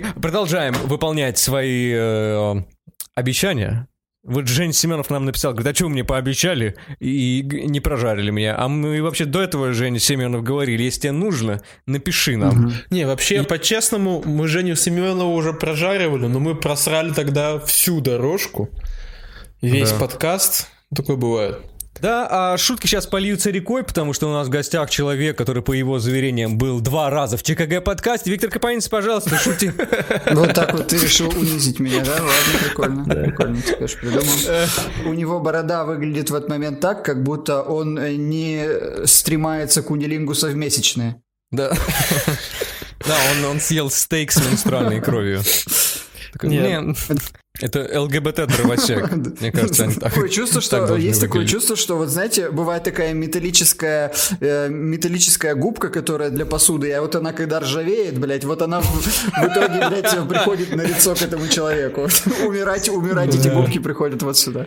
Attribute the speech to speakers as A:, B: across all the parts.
A: мы продолжаем выполнять свои э, обещания. Вот Жень Семенов нам написал, говорит, а что вы мне пообещали и не прожарили меня? А мы вообще до этого, Женя Семенов, говорили, если тебе нужно, напиши нам. Угу.
B: Не, вообще, и... по-честному, мы Женю Семенова уже прожаривали, но мы просрали тогда всю дорожку, весь да. подкаст. Такое бывает.
A: Да, а шутки сейчас польются рекой, потому что у нас в гостях человек, который, по его заверениям, был два раза в ЧКГ подкасте. Виктор Капанец, пожалуйста, шути.
C: Вот так вот ты решил унизить меня, да? Ладно, прикольно. Прикольно, ты, конечно, придумал. У него борода выглядит в этот момент так, как будто он не стремается к унилингуса в месячные.
A: Да. Да, он, он съел стейк с менструальной кровью. Такой, Нет. Это ЛГБТ-дровосек. Мне кажется.
C: Такое чувство, что есть такое чувство, что вот знаете, бывает такая металлическая э, металлическая губка, которая для посуды, и вот она когда ржавеет, блядь, вот она в, итоге, блядь, приходит на лицо к этому человеку. Умирать, умирать эти губки приходят вот сюда.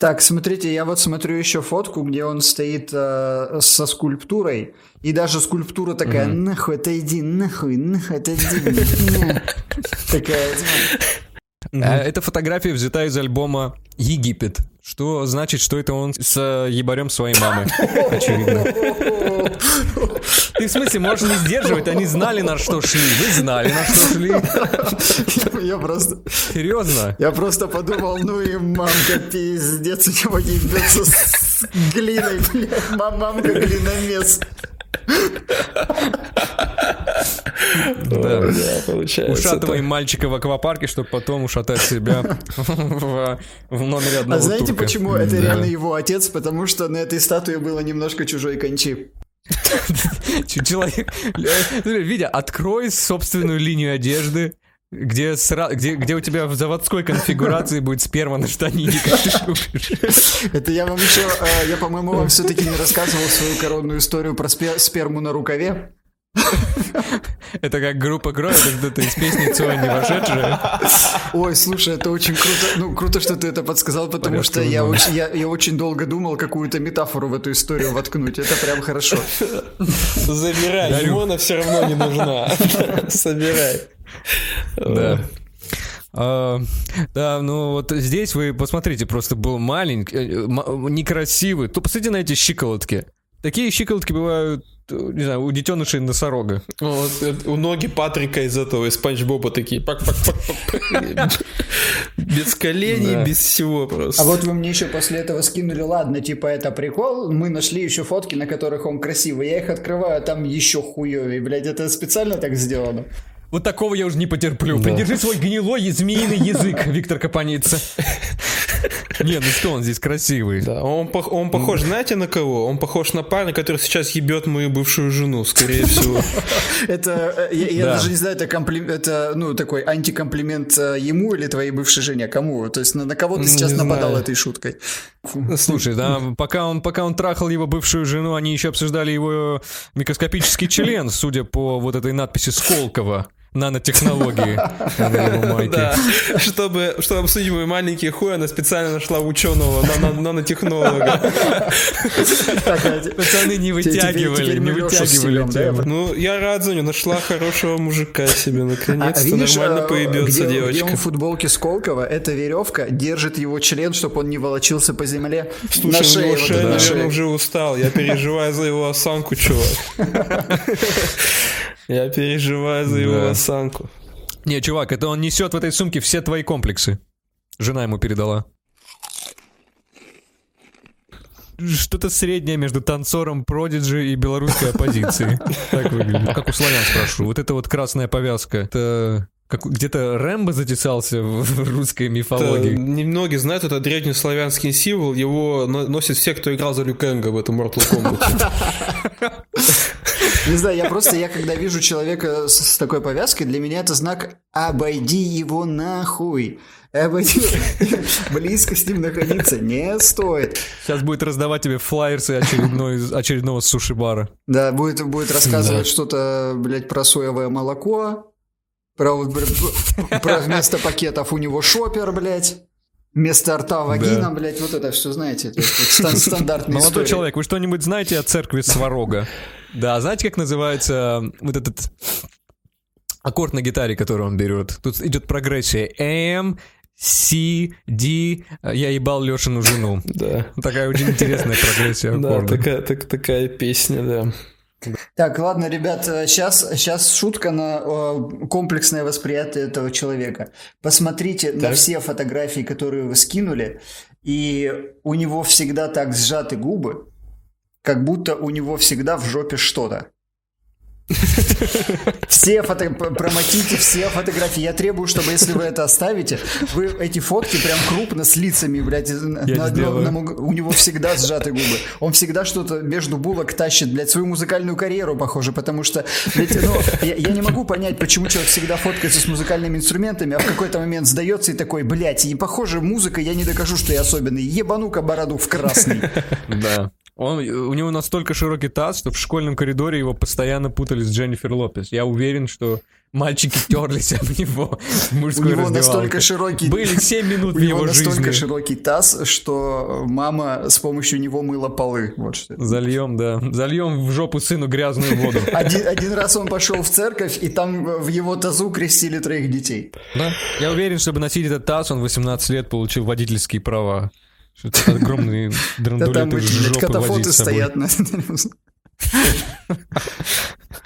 C: Так, смотрите, я вот смотрю еще фотку, где он стоит э, со скульптурой, и даже скульптура такая, mm-hmm. нахуй, отойди, нахуй, нахуй, отойди. Такая,
A: Mm-hmm. Эта фотография взята из альбома «Египет», что значит, что это он с ебарем своей мамы, очевидно. Ты в смысле можешь не сдерживать? Они знали, на что шли. Вы знали, на что шли.
C: Я просто...
A: Серьезно?
C: Я просто подумал, ну и мамка пиздец, у него ебется с глиной, блядь. Мамка глиномес.
A: Да, получается. Ушатываем мальчика в аквапарке, чтобы потом ушатать себя в номере одного А
C: знаете, почему это реально его отец? Потому что на этой статуе было немножко чужой кончи.
A: Человек, Видя, открой собственную линию одежды, где, сра... где, где у тебя в заводской конфигурации будет сперма на штанине, как ты.
C: Это я вам еще, э, я, по-моему, вам все-таки не рассказывал свою коронную историю про сперму на рукаве.
A: Это как группа крови, это кто-то из песни Цоя не вошедшая.
C: Ой, слушай, это очень круто. Ну, круто, что ты это подсказал, потому Порядка что я очень, я, я очень долго думал какую-то метафору в эту историю воткнуть. Это прям хорошо.
B: Забирай, Дарю. ему она все равно не нужна. Собирай.
A: Да. А, да, ну вот здесь вы посмотрите, просто был маленький, э, некрасивый. То посмотрите на эти щиколотки. Такие щиколотки бывают, не знаю, у детенышей носорога.
B: Вот, у ноги Патрика из этого, из Спанч Боба такие пак пак пак пак Без коленей, без всего просто.
C: А вот вы мне еще после этого скинули, ладно, типа это прикол, мы нашли еще фотки, на которых он красивый, я их открываю, а там еще хуевее, блядь, это специально так сделано.
A: Вот такого я уже не потерплю. Да. Придержи свой гнилой змеиный язык, Виктор Капаница. Не, ну что, он здесь красивый.
B: Да, он, он похож, знаете, на кого? Он похож на парня, который сейчас ебет мою бывшую жену, скорее всего.
C: Это, э, я даже не знаю, это комплимент, это, ну, такой антикомплимент э, ему или твоей бывшей жене, кому? То есть на кого ты сейчас нападал этой шуткой?
A: Слушай, да, пока он, пока он трахал его бывшую жену, они еще обсуждали его микроскопический член, судя по вот этой надписи Сколково нанотехнологии
B: Да, чтобы, чтобы обсудить мой маленький хуй, она специально нашла ученого, нанотехнолога.
A: Пацаны не вытягивали, не вытягивали
B: Ну, я рад за нее, нашла хорошего мужика себе, наконец-то нормально э, поебется девочка. Где
C: он в футболке Сколково, эта веревка держит его член, чтобы он не волочился по земле.
B: Слушай, его шея, наверное, уже устал, я переживаю за его осанку, чувак. Я переживаю за его да. осанку.
A: Не, чувак, это он несет в этой сумке все твои комплексы. Жена ему передала. Что-то среднее между танцором Продиджи и белорусской оппозицией. Так выглядит. Как у славян спрошу. Вот эта вот красная повязка. Это как, где-то Рэмбо затесался в русской мифологии. Это,
B: немногие знают, это древнеславянский символ. Его носят все, кто играл за Люкенга в этом Mortal Kombat.
C: Не знаю, я просто, я когда вижу человека с, с такой повязкой, для меня это знак «обойди его нахуй». Обойди. Близко с ним находиться не стоит.
A: Сейчас будет раздавать тебе флайерсы очередной, очередного суши-бара.
C: Да, будет, будет рассказывать да. что-то, блядь, про соевое молоко, про, про вместо пакетов у него шопер, блядь. Вместо рта вагина, да. блядь, вот это все знаете. Это, это стандартный
A: Молодой история. человек, вы что-нибудь знаете о церкви Сварога? Да, знаете, как называется вот этот аккорд на гитаре, который он берет. Тут идет прогрессия. М, Си, Ди, я ебал Лешину жену.
B: Да.
A: Такая очень интересная прогрессия аккорда.
B: Да, такая, так, такая песня, да.
C: Так, ладно, ребят, сейчас, сейчас шутка на э, комплексное восприятие этого человека. Посмотрите так. на все фотографии, которые вы скинули, и у него всегда так сжаты губы, как будто у него всегда в жопе что-то. Все фото... промотите все фотографии. Я требую, чтобы если вы это оставите, вы эти фотки прям крупно с лицами, блядь, на, на, у него всегда сжаты губы. Он всегда что-то между булок тащит, блядь, свою музыкальную карьеру, похоже, потому что, блядь, ну, я, я не могу понять, почему человек всегда фоткается с музыкальными инструментами, а в какой-то момент сдается и такой, блядь, и похоже, музыка, я не докажу, что я особенный. Ебану-ка бороду в красный.
A: Да. Он, у него настолько широкий таз, что в школьном коридоре его постоянно путали с Дженнифер Лопес. Я уверен, что мальчики терлись об него в мужской
C: У него настолько широкий...
A: Были 7 минут в его жизни.
C: У него настолько широкий таз, что мама с помощью него мыла полы. Вот что.
A: Зальем, да. Зальем в жопу сыну грязную воду.
C: Один, один раз он пошел в церковь, и там в его тазу крестили троих детей.
A: Да. Я уверен, чтобы носить этот таз, он 18 лет получил водительские права. Что-то огромные драндулеты из жопы
C: катафоты стоят на...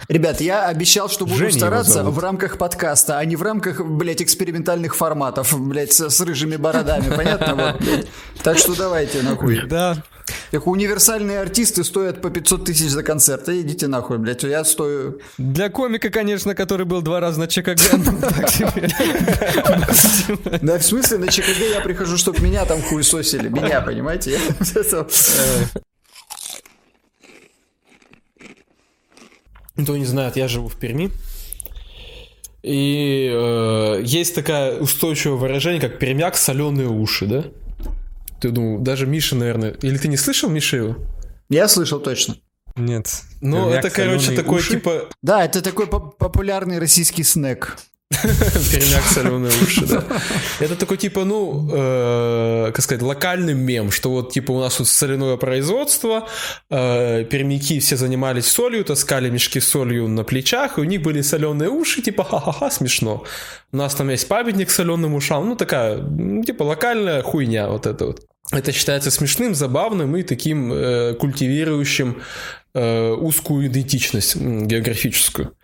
C: Ребят, я обещал, что буду Женя стараться в рамках подкаста, а не в рамках, блядь, экспериментальных форматов, блядь, с, с рыжими бородами, понятно? Вот, блядь. Так что давайте, нахуй.
A: Да.
C: Так универсальные артисты стоят по 500 тысяч за концерт. Идите нахуй, блядь, я стою...
A: Для комика, конечно, который был два раза на ЧКГ,
C: Да, в смысле, на ЧКГ я прихожу, чтобы меня там хуесосили. Меня, понимаете?
B: Кто не знает, я живу в Перми. И э, есть такое устойчивое выражение, как пермяк соленые уши, да? Ты думал, даже Миша, наверное... Или ты не слышал Миша
C: Я слышал точно.
A: Нет.
B: Ну, это, короче, такой уши? типа...
C: Да, это такой популярный российский снэк.
B: Пермяк соленые уши, да. Это такой типа, ну, э, как сказать, локальный мем, что вот типа у нас тут соляное производство, э, пермяки все занимались солью, таскали мешки с солью на плечах, и у них были соленые уши, типа ха-ха-ха, смешно. У нас там есть памятник соленым ушам, ну такая, типа локальная хуйня вот это вот. Это считается смешным, забавным и таким э, культивирующим э, узкую идентичность географическую.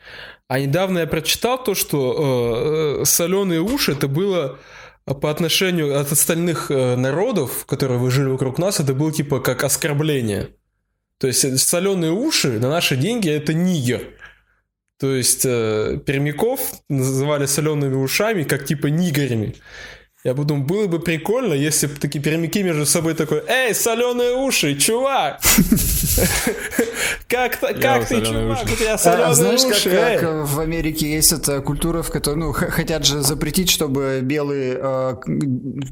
B: А недавно я прочитал то, что э, э соленые уши это было по отношению от остальных э, народов, которые жили вокруг нас, это было типа как оскорбление. То есть э, соленые уши на наши деньги это нигер. То есть э, пермяков называли солеными ушами как типа нигерами. Я подумал, было бы прикольно, если бы такие пермяки между собой такой, эй, соленые уши, чувак! Как, ты, чувак, у тебя соленые
C: а, знаешь, уши, как, как в Америке есть эта культура, в которой, ну, хотят же запретить, чтобы белые э,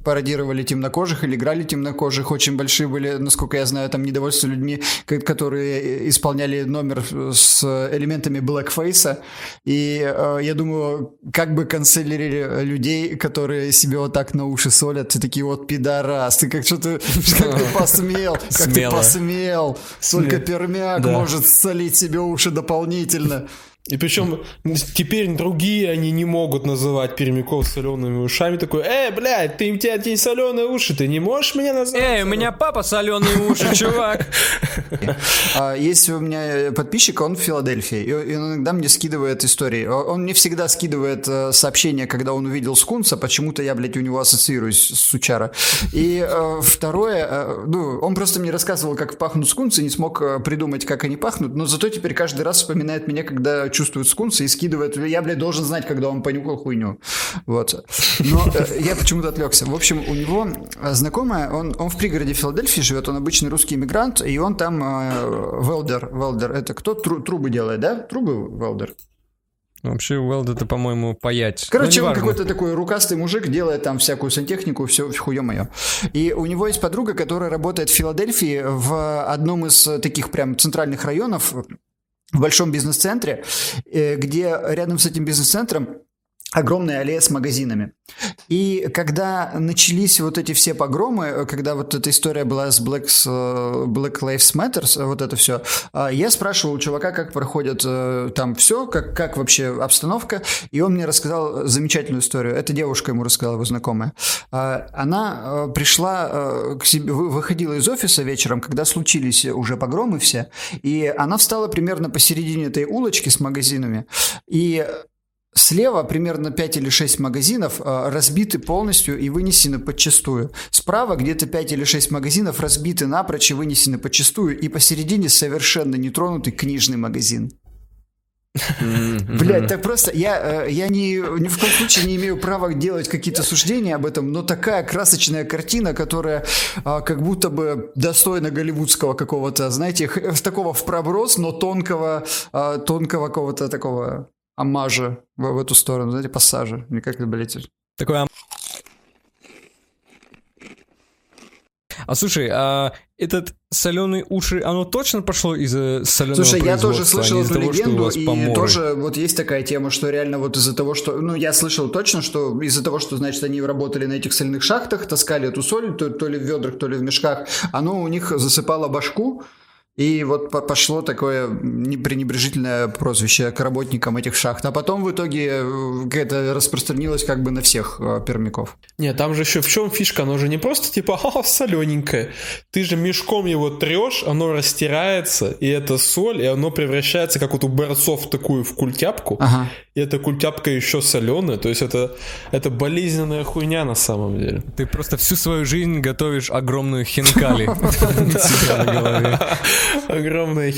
C: пародировали темнокожих или играли темнокожих. Очень большие были, насколько я знаю, там недовольство людьми, которые исполняли номер с элементами блэкфейса. И э, я думаю, как бы канцелярили людей, которые себе вот так на уши солят, ты такие вот пидорас, ты как что-то, как ты посмел, как ты посмел, только пермяк может солить себе уши дополнительно.
B: И причем теперь другие они не могут называть пермяков солеными ушами. Такой, эй, блядь, ты, у тебя не соленые уши, ты не можешь меня назвать?
A: Эй, у меня папа соленые уши, чувак.
C: А, есть у меня подписчик, он в Филадельфии, и иногда мне скидывает истории. Он не всегда скидывает э, сообщения, когда он увидел скунса, почему-то я, блядь, у него ассоциируюсь с сучара. И э, второе, э, ну, он просто мне рассказывал, как пахнут скунсы, не смог придумать, как они пахнут, но зато теперь каждый раз вспоминает меня, когда чувствует скунса и скидывает. Я, блядь, должен знать, когда он понюхал хуйню. Вот. Но э, я почему-то отвлекся. В общем, у него э, знакомая, он, он в пригороде Филадельфии живет, он обычный русский иммигрант, и он там э, велдер. Велдер это кто? Тру, трубы делает, да? Трубы велдер?
A: Вообще, Уэлд это, по-моему, паять.
C: Короче, он какой-то такой рукастый мужик, делает там всякую сантехнику, все хуе мое. И у него есть подруга, которая работает в Филадельфии в одном из таких прям центральных районов, в большом бизнес-центре, э, где рядом с этим бизнес-центром огромная аллея с магазинами. И когда начались вот эти все погромы, когда вот эта история была с Black, Black Lives Matter, вот это все, я спрашивал у чувака, как проходит там все, как, как вообще обстановка, и он мне рассказал замечательную историю. Эта девушка ему рассказала, его знакомая. Она пришла к себе, выходила из офиса вечером, когда случились уже погромы все, и она встала примерно посередине этой улочки с магазинами, и Слева примерно 5 или 6 магазинов э, разбиты полностью и вынесены подчастую. Справа где-то 5 или 6 магазинов разбиты напрочь и вынесены подчастую. И посередине совершенно нетронутый книжный магазин. Блять, так просто я, э, я ни, ни в коем случае не имею права делать какие-то суждения об этом, но такая красочная картина, которая а, как будто бы достойна голливудского какого-то, знаете, такого в проброс, но тонкого, а, тонкого какого-то такого амажа в, в эту сторону, знаете, пассажа. Мне как это, блядь...
A: Такой ам... А слушай, а этот соленый уши, оно точно пошло из-за соленого
C: Слушай, я тоже а слышал эту того, легенду, и поморы. тоже вот есть такая тема, что реально вот из-за того, что... Ну, я слышал точно, что из-за того, что, значит, они работали на этих соляных шахтах, таскали эту соль, то, то ли в ведрах, то ли в мешках, оно у них засыпало башку, и вот пошло такое пренебрежительное прозвище к работникам этих шахт. А потом в итоге э, это распространилось как бы на всех э, пермяков.
B: Нет, там же еще в чем фишка? Оно же не просто типа, ха, солененькое. Ты же мешком его трешь, оно растирается, и это соль, и оно превращается, как вот у борцов, такую в культяпку. Ага. И эта культяпка еще соленая. То есть это, это болезненная хуйня на самом деле.
A: Ты просто всю свою жизнь готовишь огромную хинкали голове.
B: Огромная.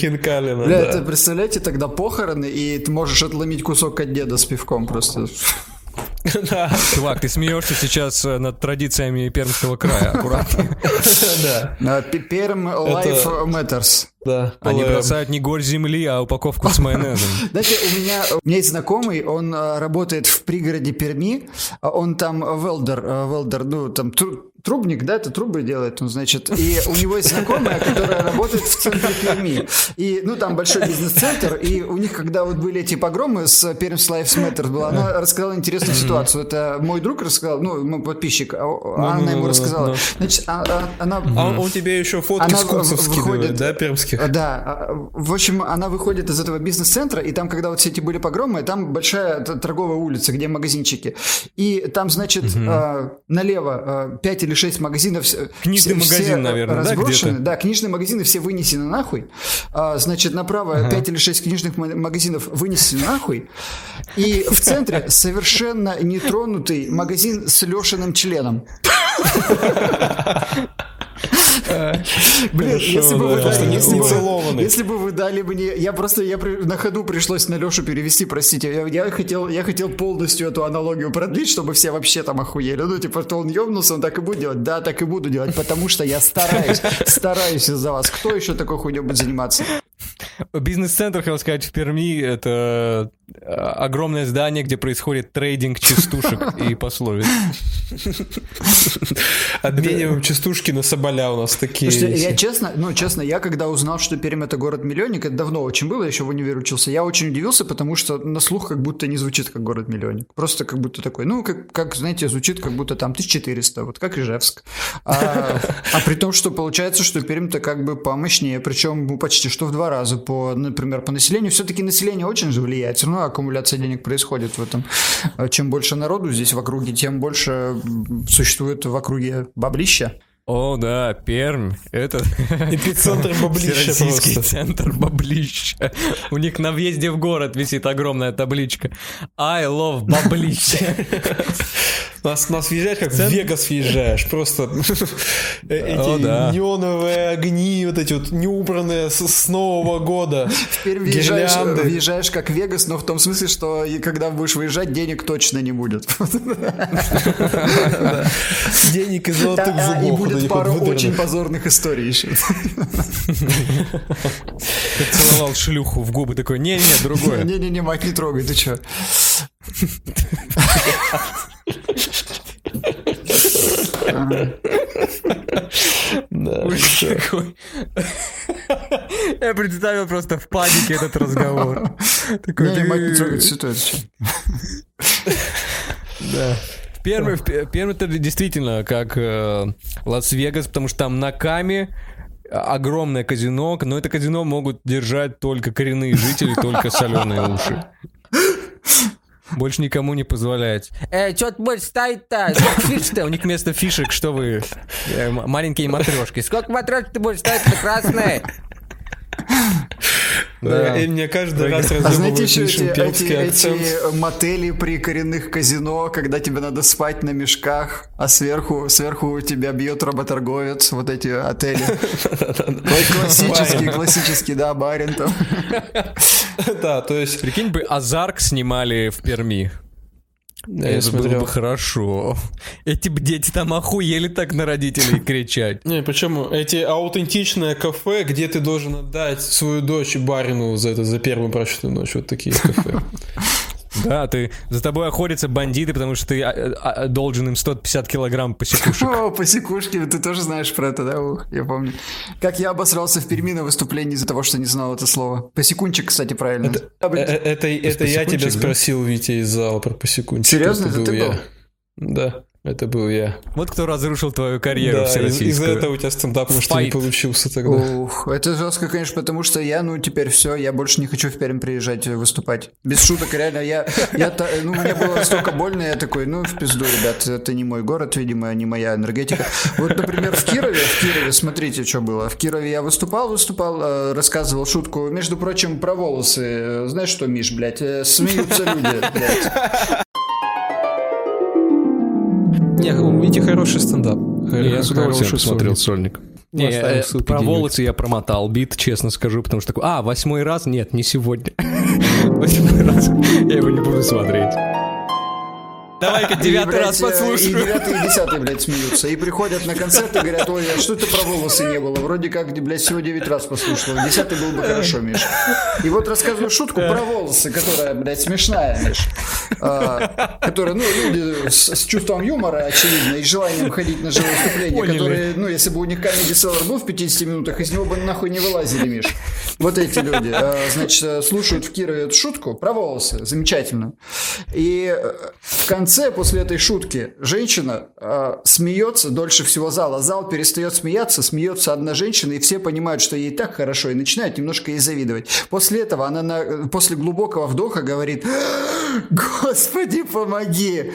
C: Бля, да. это представляете тогда похороны, и ты можешь отломить кусок от деда с пивком просто.
A: Да. Чувак, ты смеешься сейчас э, над традициями Пермского края, аккуратно.
C: Да. Перм Life Matters.
A: Да. Они бросают не горь земли, а упаковку с майонезом.
C: Знаете, у меня, у меня есть знакомый, он э, работает в пригороде Перми, он там велдер, велдер, ну, там трубник, да, это трубы делает, он, значит, и у него есть знакомая, которая работает в центре Перми, и, ну, там большой бизнес-центр, и у них, когда вот были эти погромы с Пермс Lives Matter была, она рассказала интересную ситуацию, это мой друг рассказал, ну, мой подписчик, а Анна ему рассказала, значит, а, а, она...
B: А он тебе еще фотки с курсов скидывает, да, пермских?
C: Да, в общем, она выходит из этого бизнес-центра, и там, когда вот все эти были погромы, там большая торговая улица, где магазинчики, и там, значит, налево 5 или или шесть магазинов.
A: Книжный все, магазин, все наверное, разброшены.
C: да, Да, книжные магазины все вынесены нахуй. А, значит, направо ага. 5 или 6 книжных магазинов вынесены нахуй. И в центре совершенно нетронутый магазин с Лешиным членом. Блин, если бы вы дали, если бы, вы дали мне, я просто я на ходу пришлось на Лешу перевести, простите, я, я хотел, я хотел полностью эту аналогию продлить, чтобы все вообще там охуели. Ну типа, то он ёбнулся, он так и будет делать, да, так и буду делать, потому что я стараюсь, стараюсь из-за вас. Кто еще такой хуйней будет заниматься?
A: Бизнес-центр, хотел сказать, в Перми — это э, огромное здание, где происходит трейдинг частушек и пословиц.
B: Обмениваем частушки на соболя у нас такие.
C: Я честно, ну, честно, я когда узнал, что Пермь — это город-миллионник, это давно очень было, еще в универ учился, я очень удивился, потому что на слух как будто не звучит как город-миллионник. Просто как будто такой, ну, как, как знаете, звучит как будто там 1400, вот как Ижевск. А, а при том, что получается, что Пермь-то как бы помощнее, причем ну, почти что в два раза по, например, по населению. Все-таки население очень же влияет. Все равно аккумуляция денег происходит в этом. Чем больше народу здесь в округе, тем больше существует в округе баблища.
A: О, да, Пермь, это...
B: Эпицентр баблища
A: Российский центр баблища. У них на въезде в город висит огромная табличка. I love баблища.
B: Нас, нас въезжаешь, как в Вегас въезжаешь. Просто эти О, да. неоновые огни, вот эти вот неубранные с, с Нового года.
C: Теперь въезжаешь, въезжаешь как Вегас, но в том смысле, что когда будешь выезжать, денег точно не будет.
B: Денег и золотых зубов.
C: Пару очень позорных историй еще.
A: Целовал шлюху в губы такой, не-не, другое.
C: Не-не-не, мать, не трогай, ты чё?
A: Да, Я представил просто в панике этот разговор.
C: Такой, не, мать не трогать ситуацию.
A: Да. В Перми, в Пе- Перми это действительно как э, Лас-Вегас, потому что там на Каме огромное казино, но это казино могут держать только коренные жители, только соленые уши. Больше никому не позволяет. Э, что ты будешь ставить-то? Сколько фишек-то? У них вместо фишек, что вы? э, маленькие матрешки. Сколько матрешек ты будешь ставить на красные? Да.
B: И мне каждый раз
C: А знаете еще эти, эти, эти мотели при коренных казино, когда тебе надо спать на мешках, а сверху, сверху тебя бьет работорговец, вот эти отели. Классический, классический, да, барин там.
B: Да, то есть...
A: Прикинь бы, Азарк снимали в Перми.
B: Я
A: Это было
B: смотрел.
A: бы хорошо. Эти дети там охуели так на родителей кричать.
B: Не, причем эти аутентичное кафе, где ты должен отдать свою дочь барину за это, за первую прочную ночь. Вот такие кафе.
A: Да, ты за тобой охотятся бандиты, потому что ты а, а, должен им 150 килограмм посекушек.
C: О, посекушки, ты тоже знаешь про это, да? Ух, я помню. Как я обосрался в Перми на выступлении из-за того, что не знал это слово. Посекунчик, кстати, правильно.
B: Э, э, Это, это я тебя
A: да?
B: спросил, Витя, из зала про посекунчик.
C: Серьезно?
B: Это
C: Это
B: был
C: ты
B: я.
C: был?
B: Да, это был я.
A: Вот кто разрушил твою карьеру
B: Да, из- из-за
A: всероссийскую.
B: этого у тебя стендап, может, не получился тогда.
C: Ух, это жестко, конечно, потому что я, ну, теперь все, я больше не хочу в Пермь приезжать э, выступать. Без шуток, реально, я, я, та- ну, мне было настолько больно, я такой, ну, в пизду, ребят, это не мой город, видимо, не моя энергетика. Вот, например, в Кирове, в Кирове, смотрите, что было. В Кирове я выступал, выступал, э, рассказывал шутку, между прочим, про волосы. Э, Знаешь что, Миш, блядь, э, смеются люди, блядь.
B: Не, у Вити хороший стендап.
A: Я с удовольствием
B: Хороший
A: посмотрел
B: сольник.
A: Не, э, про волосы я промотал бит, честно скажу, потому что такой, а, восьмой раз? Нет, не сегодня. Восьмой раз. Я его не буду смотреть. Давай-ка девятый
C: И,
A: раз
C: блядь, э, И
A: послушаю.
C: девятый, и десятый, блядь, смеются. И приходят на концерт и говорят, ой, а что это про волосы не было? Вроде как, блядь, всего девять раз послушал. Десятый был бы хорошо, Миш. И вот рассказываю шутку про волосы, которая, блядь, смешная, Миш. А, которая, ну, люди с, с чувством юмора, очевидно, и желанием ходить на живые выступления,
A: Поняли.
C: которые, ну, если бы у них Comedy Cellar был в 50 минутах, из него бы нахуй не вылазили, Миш. Вот эти люди, а, значит, слушают в Кирове эту шутку про волосы. Замечательно. И в конце, после этой шутки, женщина э, смеется дольше всего зала. Зал перестает смеяться, смеется одна женщина, и все понимают, что ей так хорошо, и начинают немножко ей завидовать. После этого она на- после глубокого вдоха говорит «Господи, помоги!»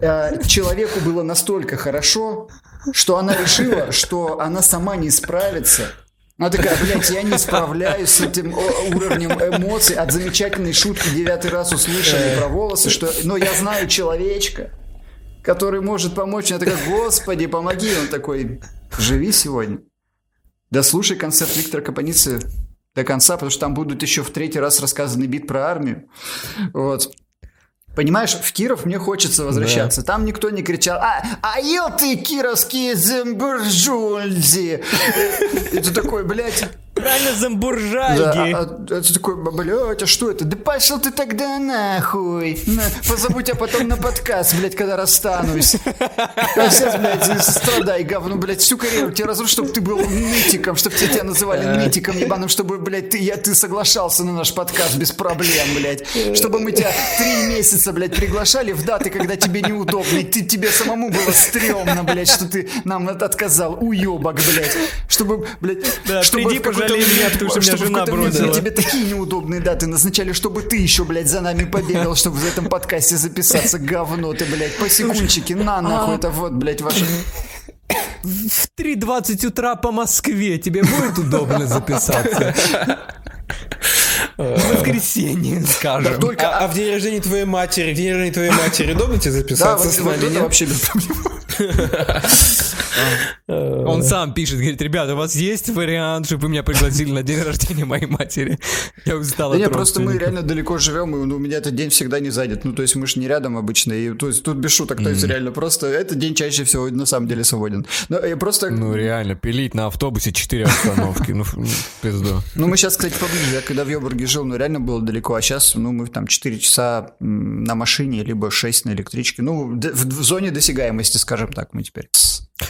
C: Э, Человеку было настолько хорошо, что она решила, что она сама не справится, она такая, блядь, я не справляюсь с этим уровнем эмоций от замечательной шутки девятый раз услышали про волосы, что, но я знаю человечка, который может помочь. Она такая, господи, помоги. Он такой, живи сегодня. Да слушай концерт Виктора Капаницы до конца, потому что там будут еще в третий раз рассказанный бит про армию. Вот. Понимаешь, в Киров мне хочется возвращаться. Там никто не кричал, а, а ел ты кировские зембуржульзи. Это такой, блядь,
A: Правильно,
C: да,
A: замбуржальги.
C: а, а, это такой, блядь, а что это? Да пошел ты тогда нахуй. На, позабудь, а потом на подкаст, блядь, когда расстанусь. А сейчас, блядь, страдай, говно, блядь, всю карьеру тебе разрушу, чтобы ты был нытиком, чтобы тебя, тебя называли нытиком ебаным, чтобы, блядь, ты, я, ты соглашался на наш подкаст без проблем, блядь. Чтобы мы тебя три месяца, блядь, приглашали в даты, когда тебе неудобно, и ты, тебе самому было стрёмно, блядь, что ты нам отказал. Уебок, блядь. Чтобы, блядь,
A: Да,
C: чтобы
A: приди,
C: в
A: пожалей меня, потому что меня жена бросила.
C: Тебе такие неудобные даты назначали, чтобы ты еще, блядь, за нами побегал, чтобы в этом подкасте записаться. Говно ты, блядь, по секундчике, на нахуй, это вот, блядь, ваше...
A: В 3.20 утра по Москве тебе будет удобно записаться? В воскресенье, скажем.
C: Только...
B: А, а в день рождения твоей матери, в день рождения твоей матери удобно тебе
C: Да,
B: записаться
C: вот,
B: с нами, нет?
C: вообще без проблем.
A: Он сам пишет, говорит, ребята, у вас есть вариант, чтобы вы меня пригласили на день рождения моей матери? Я устал
C: Да
A: от
C: не, просто мы реально далеко живем, и у меня этот день всегда не зайдет. Ну, то есть мы же не рядом обычно, и то есть тут без шуток, то есть реально просто этот день чаще всего на самом деле свободен. Но я просто...
A: Ну реально, пилить на автобусе 4 остановки, ну пизду.
C: Ну, мы сейчас, кстати, поближе. Я когда в Йобурге жил, ну, реально было далеко. А сейчас, ну, мы там 4 часа на машине, либо 6 на электричке. Ну, в зоне досягаемости, скажем так, мы теперь.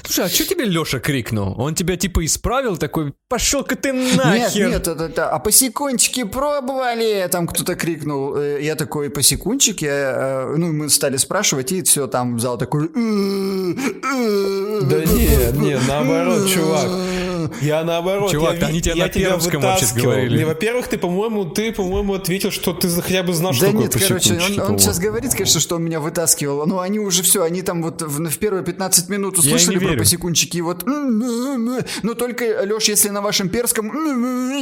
A: Слушай, а что тебе Леша крикнул? Он тебя типа исправил, такой, пошел-ка ты нахер.
C: Нет, нет, это, это, а посекунчики пробовали, там кто-то крикнул. Э, Я такой, посекунчики, э, ну, мы стали спрашивать, и все, там зал такой...
B: Да нет, нет, наоборот, чувак. Я наоборот.
A: Чувак,
B: я,
A: они тебе
B: я
A: на пермском вообще говорили.
B: Не, во-первых, ты, по-моему, ты, по-моему, ответил, что ты хотя бы знал, что
C: Да
B: такое
C: нет, короче, он, он сейчас говорит, конечно, что он меня вытаскивал, но они уже все, они там вот в, в первые 15 минут услышали про посекунчики, и вот... Но только, Леш, если на вашем перском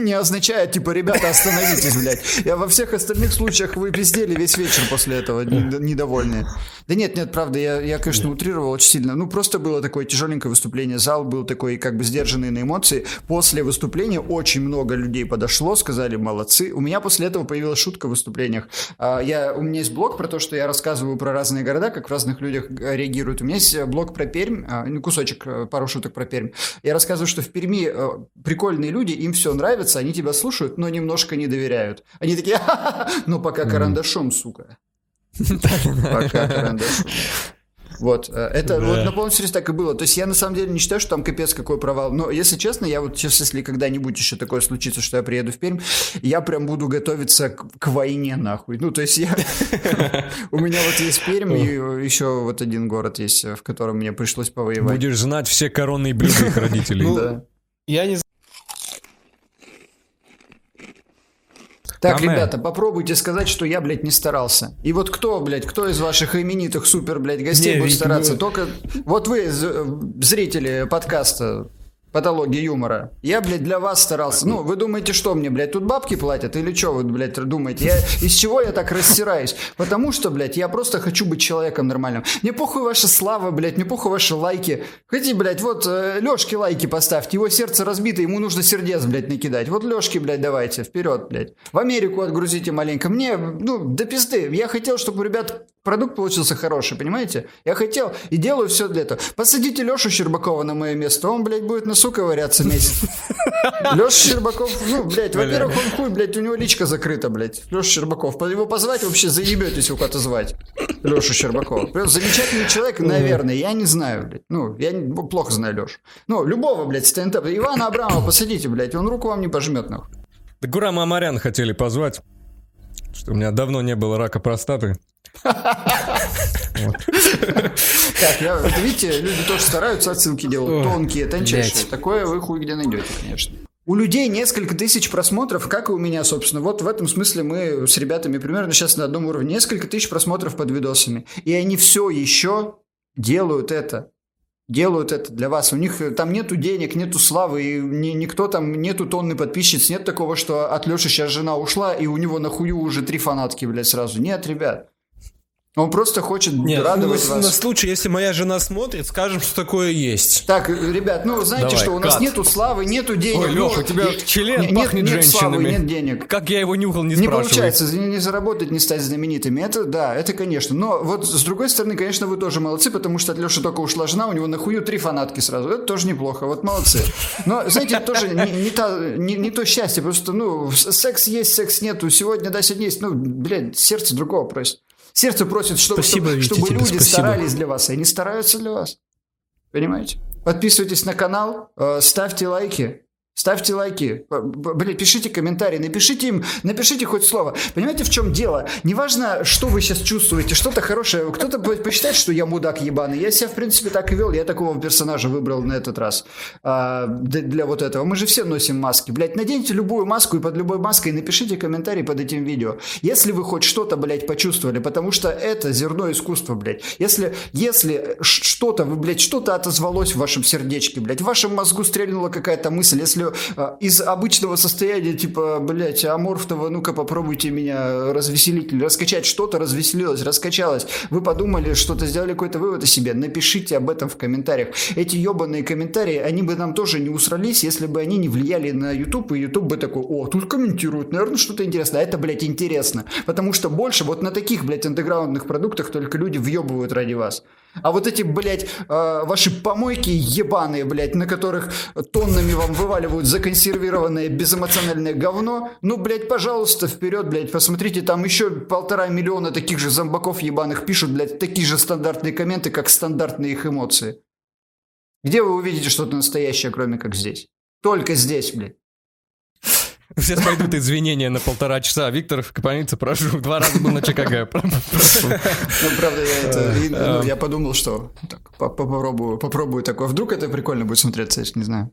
C: не означает, типа, ребята, остановитесь, блядь. Я во всех остальных случаях вы пиздели весь вечер после этого, не- недовольные. Да нет, нет, правда, я, я, конечно, утрировал очень сильно. Ну, просто было такое тяжеленькое выступление, зал был такой, как бы, сдержанный на эмоции. После выступления очень много людей подошло, сказали молодцы. У меня после этого появилась шутка в выступлениях. А, Я, у меня есть блог про то, что я рассказываю про разные города, как в разных людях э, реагируют. У меня есть э, блог про Пермь, а, ну, кусочек, э, пару шуток про Пермь. Я рассказываю, что в Перми прикольные люди, им все нравится, они тебя слушают, но немножко не доверяют. Они такие, «Ха-ха-ха, но пока карандашом, сука. Пока карандашом. Вот, э, это
B: Да.
C: вот на полном серьезе так и было. То есть я на самом деле не считаю, что там капец какой провал. Но если честно, я вот сейчас, если когда-нибудь еще такое случится, что я приеду в Пермь, я прям буду готовиться к, к войне нахуй. Ну, то есть я... У меня вот есть Пермь, и еще вот один город есть, в котором мне пришлось повоевать.
A: Будешь знать все коронные блюда их родителей.
B: Ну,
C: Да.
B: Я не
C: Так,
A: Каме.
C: ребята, попробуйте сказать, что я, блядь, не старался. И вот кто, блядь, кто из ваших именитых супер, блядь, гостей
B: Не,
C: будет стараться?
B: мы-
C: Только вот вы, зрители подкаста Патология юмора. Я, блядь, для вас старался. Ну, вы думаете, что мне, блядь, тут бабки платят? Или что вы, блядь, думаете? Я, из чего я так растираюсь? Потому что, блядь, я просто хочу быть человеком нормальным. Мне похуй ваша слава, блядь, мне похуй ваши лайки. Хотите, блядь, вот э, Лешке лайки поставьте. Его сердце разбито, ему нужно сердец, блядь, накидать. Вот Лешке, блядь, давайте, вперед, блядь. В Америку отгрузите маленько. Мне, ну, до пизды. Я хотел, чтобы ребят продукт получился хороший, понимаете? Я хотел и делаю все для этого. Посадите Лешу Щербакова на мое место, он, блядь, будет на сука валяться месяц. Леша Щербаков, ну, блядь, во-первых, он хуй, блядь, у него личка закрыта, блядь. Леша Щербаков. Его позвать вообще заебетесь его куда-то звать. Лешу Щербакова. Прям замечательный человек, наверное, я не знаю, блядь. Ну, я не- плохо знаю Лешу. Ну, любого, блядь, стендап. Ивана Абрамова посадите, блядь, он руку вам не пожмет, нахуй.
A: Да Гурама Амарян хотели позвать, что у меня давно не было рака простаты.
C: Так, я, видите, люди тоже стараются, отсылки делают. Тонкие, тончайшие. Такое вы хуй где найдете, конечно. У людей несколько тысяч просмотров, как и у меня, собственно. Вот в этом смысле мы с ребятами примерно сейчас на одном уровне. Несколько тысяч просмотров под видосами. И они все еще делают это. Делают это для вас. У них э, там нету денег, нету славы, и ни- никто там, нету тонны подписчиц, нет такого, что от Леши сейчас жена ушла, и у него на хую уже три фанатки, блядь, сразу. Нет, ребят. Он просто хочет
B: Нет, ну,
C: радовать
B: на,
C: вас.
B: на случай, если моя жена смотрит, скажем, что такое есть.
C: Так, ребят, ну знаете,
A: Давай,
C: что у нас
A: кат.
C: нету славы, нету денег.
A: Ой,
C: ну,
A: Леха, у тебя
C: и-
A: член
C: не- нет-
A: пахнет
C: нет славы,
A: женщинами.
C: нет денег.
A: Как я его нюхал, не,
C: Не
A: спрашивай.
C: получается, не, не заработать, не стать знаменитыми. Это да, это конечно. Но вот с другой стороны, конечно, вы тоже молодцы, потому что от Леши только ушла жена, у него на хую три фанатки сразу. Это тоже неплохо. Вот молодцы. Но, знаете, тоже не, не та- не- не то счастье. Просто, ну, секс есть, секс нету. Сегодня, да, сегодня есть. Ну, блядь, сердце другого просит. Сердце просит, чтобы,
B: Спасибо,
C: чтобы,
B: Витя,
C: чтобы
B: тебе
C: люди
B: спасибо.
C: старались для вас, и они стараются для вас. Понимаете? Подписывайтесь на канал, э, ставьте лайки. Ставьте лайки, блин, пишите комментарии, напишите им, напишите хоть слово. Понимаете, в чем дело? Неважно, что вы сейчас чувствуете, что-то хорошее. Кто-то по- посчитает, что я мудак ебаный. Я себя, в принципе, так и вел. Я такого персонажа выбрал на этот раз. А, для, вот этого. Мы же все носим маски. Блять, наденьте любую маску и под любой маской напишите комментарий под этим видео. Если вы хоть что-то, блядь, почувствовали, потому что это зерно искусства, блядь. Если, если что-то, вы, блядь, что-то отозвалось в вашем сердечке, блядь, в вашем мозгу стрельнула какая-то мысль, если э, из обычного состояния, типа, блядь, аморфного, ну-ка попробуйте меня развеселить раскачать, что-то развеселилось, раскачалось, вы подумали, что-то сделали какой-то вывод о себе, напишите об этом в комментариях. Эти ебаные комментарии, они бы нам тоже не усрались, если бы они не влияли на YouTube, и YouTube бы такой, о, тут комментируют, наверное, что-то интересное. А это, блядь, интересно. Потому что больше вот на таких, блядь, андеграундных продуктах только люди въебывают ради вас. А вот эти, блядь, э, ваши помойки ебаные, блядь, на которых тоннами вам вываливают законсервированное безэмоциональное говно, ну, блядь, пожалуйста, вперед, блядь, посмотрите, там еще полтора миллиона таких же зомбаков ебаных пишут, блядь, такие же стандартные комменты, как стандартные их эмоции. Где вы увидите что-то настоящее, кроме как здесь? Только здесь, блядь.
A: Сейчас пойдут извинения на полтора часа. Виктор, больнице прошу. Два раза был на ЧКГ.
C: Ну, правда, я это... Ну, я подумал, что попробую, попробую такое. Вдруг это прикольно будет смотреться, я не знаю.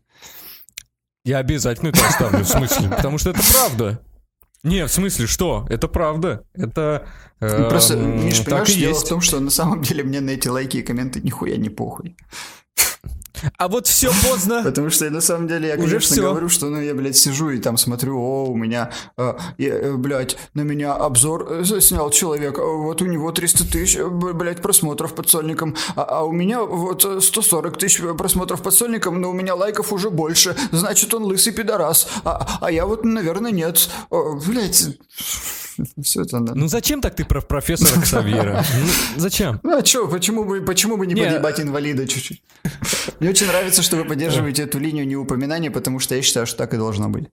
A: Я обязательно это оставлю, в смысле? Потому что это правда. Не, в смысле, что? Это правда. Это...
C: Э, Просто, Миш, понимаешь, дело в том, что на самом деле мне на эти лайки и комменты нихуя не похуй.
A: А вот все поздно.
C: Потому что на самом деле я, Уже конечно, все. говорю, что ну я, блядь, сижу и там смотрю, о, у меня, э, э, блядь, на меня обзор э, снял человек, а вот у него 300 тысяч, э, блядь, просмотров под сольником, а, а у меня вот 140 тысяч просмотров под сольником, но у меня лайков уже больше, значит, он лысый пидорас, а, а я вот, наверное, нет. О, блядь,
A: все это надо. Ну зачем так ты про профессора Ксавьера? Ну, зачем?
C: Ну а что, почему бы, почему бы не, подъебать инвалида чуть-чуть? Мне очень нравится, что вы поддерживаете эту линию неупоминания, потому что я считаю, что так и должно быть.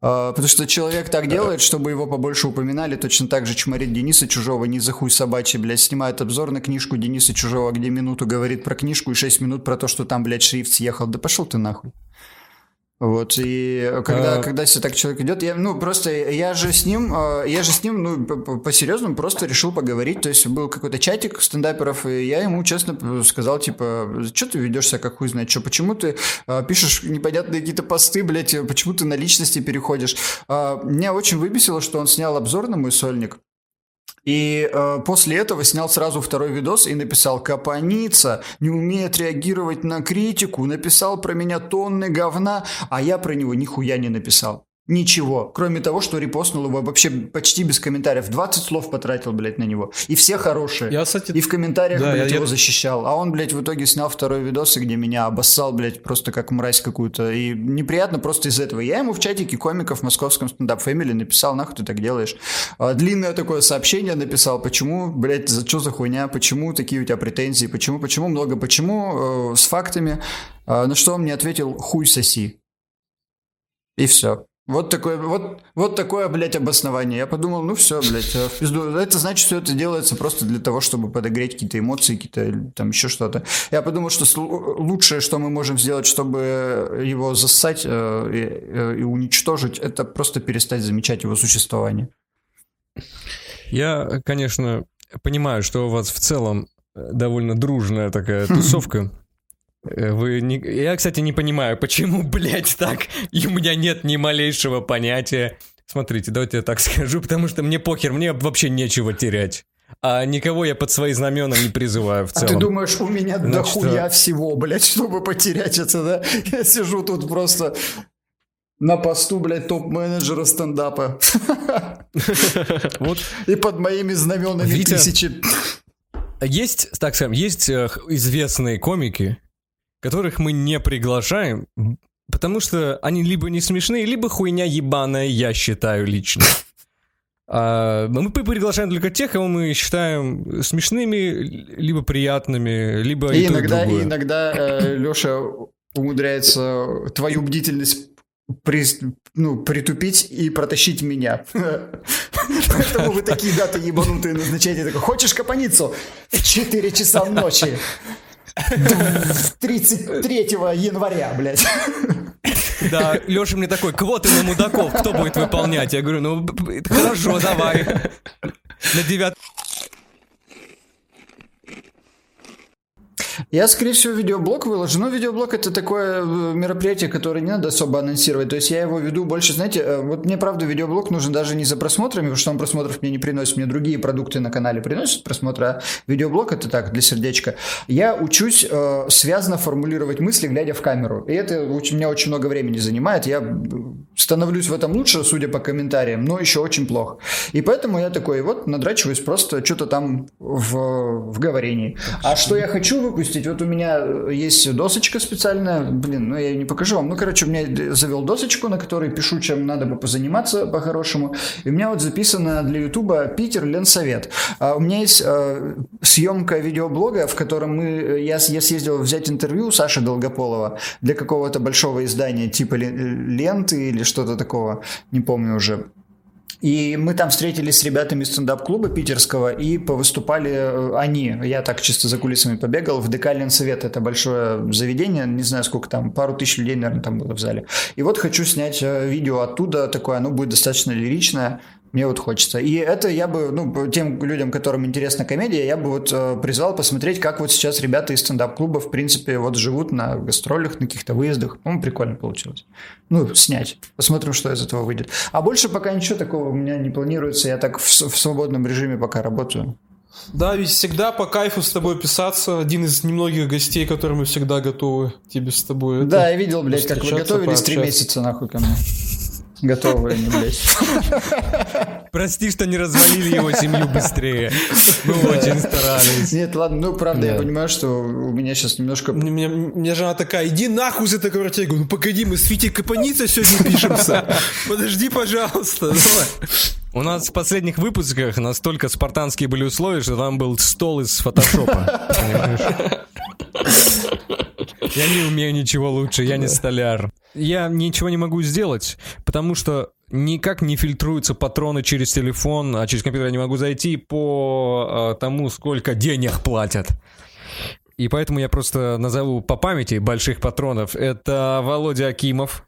C: А, потому что человек так делает, чтобы его побольше упоминали, точно так же чморит Дениса Чужого, не за хуй собачий, блядь, снимает обзор на книжку Дениса Чужого, где минуту говорит про книжку и 6 минут про то, что там, блядь, шрифт съехал. Да пошел ты нахуй. Вот, и когда, а... когда себе так человек идет, я, ну, просто я же с ним, а, я же с ним, ну, по-серьезному просто решил поговорить, то есть был какой-то чатик стендаперов, и я ему честно сказал, типа, что ты ведешься как хуй знает, что, почему ты а, пишешь непонятные какие-то посты, блядь, почему ты на личности переходишь. А, меня очень выбесило, что он снял обзор на мой сольник, и э, после этого снял сразу второй видос и написал «Капаница не умеет реагировать на критику, написал про меня тонны говна, а я про него нихуя не написал». Ничего, кроме того, что репостнул его вообще почти без комментариев. 20 слов потратил, блядь, на него. И все хорошие. Я, кстати... И в комментариях, да, блядь, я, его я... защищал. А он, блядь, в итоге снял второй видос, где меня обоссал, блядь, просто как мразь какую-то. И неприятно просто из этого. Я ему в чатике комиков в московском стендап Family написал, нахуй ты так делаешь. А, длинное такое сообщение написал, почему, блядь, за, что за хуйня, почему такие у тебя претензии, почему, почему, много почему, э, с фактами. Э, на что он мне ответил, хуй соси. И все. Вот такое, вот, вот такое, блядь, обоснование. Я подумал, ну все, блядь, а пизду. Это значит, что это делается просто для того, чтобы подогреть какие-то эмоции, какие-то там еще что-то. Я подумал, что лучшее, что мы можем сделать, чтобы его зассать э, и, э, и уничтожить, это просто перестать замечать его существование.
A: Я, конечно, понимаю, что у вас в целом довольно дружная такая тусовка. Э, вы не... Я, кстати, не понимаю, почему, блядь, так? И у меня нет ни малейшего понятия. Смотрите, давайте я так скажу, потому что мне похер, мне вообще нечего терять. А никого я под свои знамена не призываю в целом.
C: А ты думаешь, у меня Значит, дохуя что... всего, блядь, чтобы потерять это, да? Я сижу тут просто на посту, блядь, топ-менеджера стендапа. Вот. И под моими знаменами тысячи.
A: Есть, так скажем, есть э, известные комики, которых мы не приглашаем, потому что они либо не смешные, либо хуйня ебаная, я считаю лично. А, мы приглашаем только тех, кого мы считаем смешными, либо приятными, либо
C: и, и иногда, и иногда э, Леша умудряется твою бдительность при, ну, притупить и протащить меня. Поэтому вы такие даты ебанутые назначаете. Такой, хочешь капаницу? В 4 часа ночи. 33 января, блядь.
A: Да, Леша мне такой, квоты на мудаков, кто будет выполнять? Я говорю, ну, хорошо, давай. На 9
C: Я, скорее всего, видеоблог выложу. Но видеоблог это такое э, мероприятие, которое не надо особо анонсировать. То есть я его веду больше, знаете, э, вот мне, правда, видеоблог нужен даже не за просмотрами, потому что он просмотров мне не приносит, мне другие продукты на канале приносят просмотры, а видеоблог это так, для сердечка. Я учусь э, связно формулировать мысли, глядя в камеру. И это у меня очень много времени занимает. Я становлюсь в этом лучше, судя по комментариям, но еще очень плохо. И поэтому я такой, вот, надрачиваюсь просто что-то там в, в говорении. А что я хочу выпустить? Вот у меня есть досочка специальная, блин, ну я ее не покажу вам. Ну, короче, у меня завел досочку, на которой пишу, чем надо бы позаниматься по-хорошему. И у меня вот записано для Ютуба Питер Ленсовет. А у меня есть э, съемка видеоблога, в котором мы, я, я съездил взять интервью Саши Долгополова для какого-то большого издания типа ленты или что-то такого, не помню уже. И мы там встретились с ребятами из стендап-клуба питерского и повыступали э, они. Я так чисто за кулисами побегал в Декалин Совет. Это большое заведение, не знаю сколько там, пару тысяч людей, наверное, там было в зале. И вот хочу снять э, видео оттуда, такое, оно будет достаточно лиричное. Мне вот хочется. И это я бы, ну, тем людям, которым интересна комедия, я бы вот э, призвал посмотреть, как вот сейчас ребята из стендап-клуба, в принципе, вот живут на гастролях, на каких-то выездах. Ну, прикольно получилось. Ну, снять. Посмотрим, что из этого выйдет. А больше пока ничего такого у меня не планируется. Я так в, в свободном режиме пока работаю.
B: Да, ведь всегда по кайфу с тобой писаться. Один из немногих гостей, которые мы всегда готовы тебе с тобой.
C: Да, я видел, блядь, как вы готовились три месяца нахуй ко мне. Готовые, блядь.
A: Прости, что не развалили его семью быстрее. Мы очень старались.
C: Нет, ладно, ну правда, я понимаю, что у меня сейчас немножко...
B: Мне, жена такая, иди нахуй за такой Я говорю, ну погоди, мы с Витей Капаница сегодня пишемся. Подожди, пожалуйста. Давай.
A: У нас в последних выпусках настолько спартанские были условия, что там был стол из фотошопа. Я не умею ничего лучше, я не столяр. Я ничего не могу сделать, потому что никак не фильтруются патроны через телефон, а через компьютер я не могу зайти по э, тому, сколько денег платят. И поэтому я просто назову по памяти больших патронов. Это Володя Акимов,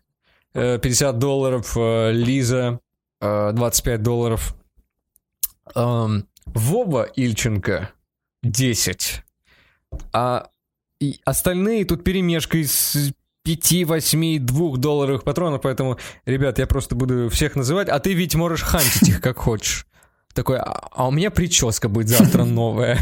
A: 50 долларов, э, Лиза, 25 долларов, эм, Вова Ильченко, 10. А остальные тут перемешка из 5, 8, 2 долларовых патронов, поэтому, ребят, я просто буду всех называть, а ты ведь можешь хантить их как хочешь. Такой, а, а у меня прическа будет завтра новая.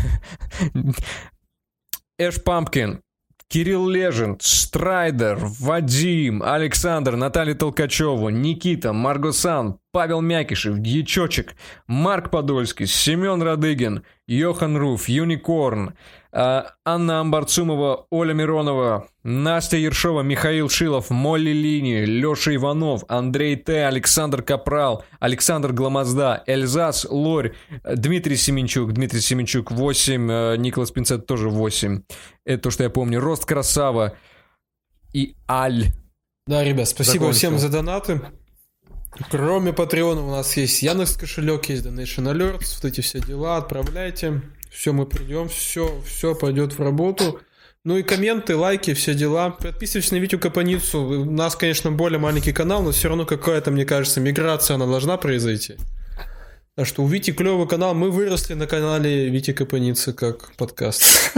A: Эш Пампкин, Кирилл Лежин, Штрайдер, Вадим, Александр, Наталья Толкачева, Никита, Маргосан, Павел Мякишев, Дьячочек, Марк Подольский, Семен Радыгин, Йохан Руф, Юникорн, Анна Амбарцумова, Оля Миронова, Настя Ершова, Михаил Шилов, Молли Лини, Леша Иванов, Андрей Т, Александр Капрал, Александр Гламозда, Эльзас Лорь, Дмитрий Семенчук, Дмитрий Семенчук 8, э, Николас Пинцет тоже 8. Это то, что я помню. Рост Красава и Аль.
B: Да, ребят, спасибо Закончил. всем за донаты. Кроме Патреона у нас есть Яндекс кошелек, есть Donation Alerts, вот эти все дела отправляйте все, мы придем, все, все пойдет в работу. Ну и комменты, лайки, все дела. Подписывайтесь на Витю Капаницу. У нас, конечно, более маленький канал, но все равно какая-то, мне кажется, миграция, она должна произойти. Так что у Вити клевый канал. Мы выросли на канале Вити Капаницы как подкаст.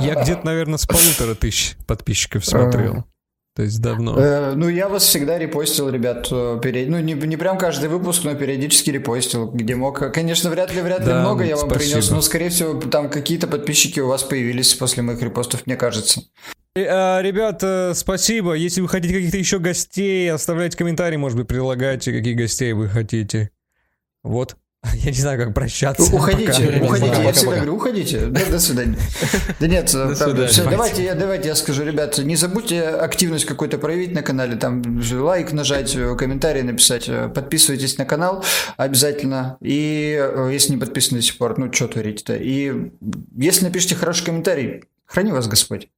A: Я где-то, наверное, с полутора тысяч подписчиков смотрел. То есть давно.
C: Э, ну, я вас всегда репостил, ребят. Э, перед... Ну, не, не прям каждый выпуск, но периодически репостил, где мог. Конечно, вряд ли, вряд ли да, много я вам спасибо. принес, но, скорее всего, там какие-то подписчики у вас появились после моих репостов, мне кажется.
A: Э, а, ребят, спасибо. Если вы хотите каких-то еще гостей, оставляйте комментарии, может быть, предлагайте, каких гостей вы хотите. Вот. Я не знаю, как прощаться.
C: Уходите, пока. уходите. Пока, я всегда пока. говорю, уходите. Да, до свидания. Да нет, все, давайте, я, давайте я скажу, ребят, не забудьте активность какой-то проявить на канале, там лайк нажать, комментарий написать, подписывайтесь на канал обязательно. И э, если не подписаны до сих пор, ну что творите-то. И если напишите хороший комментарий, храни вас Господь.